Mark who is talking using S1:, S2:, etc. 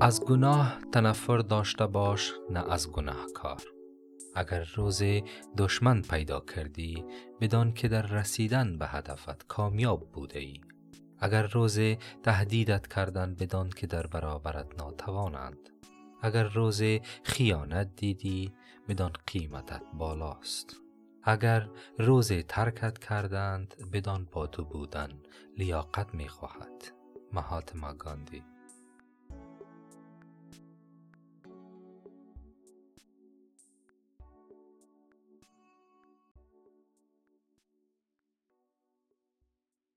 S1: از گناه تنفر داشته باش نه از گناهکار. اگر روز دشمن پیدا کردی بدان که در رسیدن به هدفت کامیاب بوده ای اگر روز تهدیدت کردن بدان که در برابرت ناتوانند. اگر روز خیانت دیدی بدان قیمتت بالاست. اگر روز ترکت کردند بدان با تو بودن لیاقت می خواهد مهاتما گاندی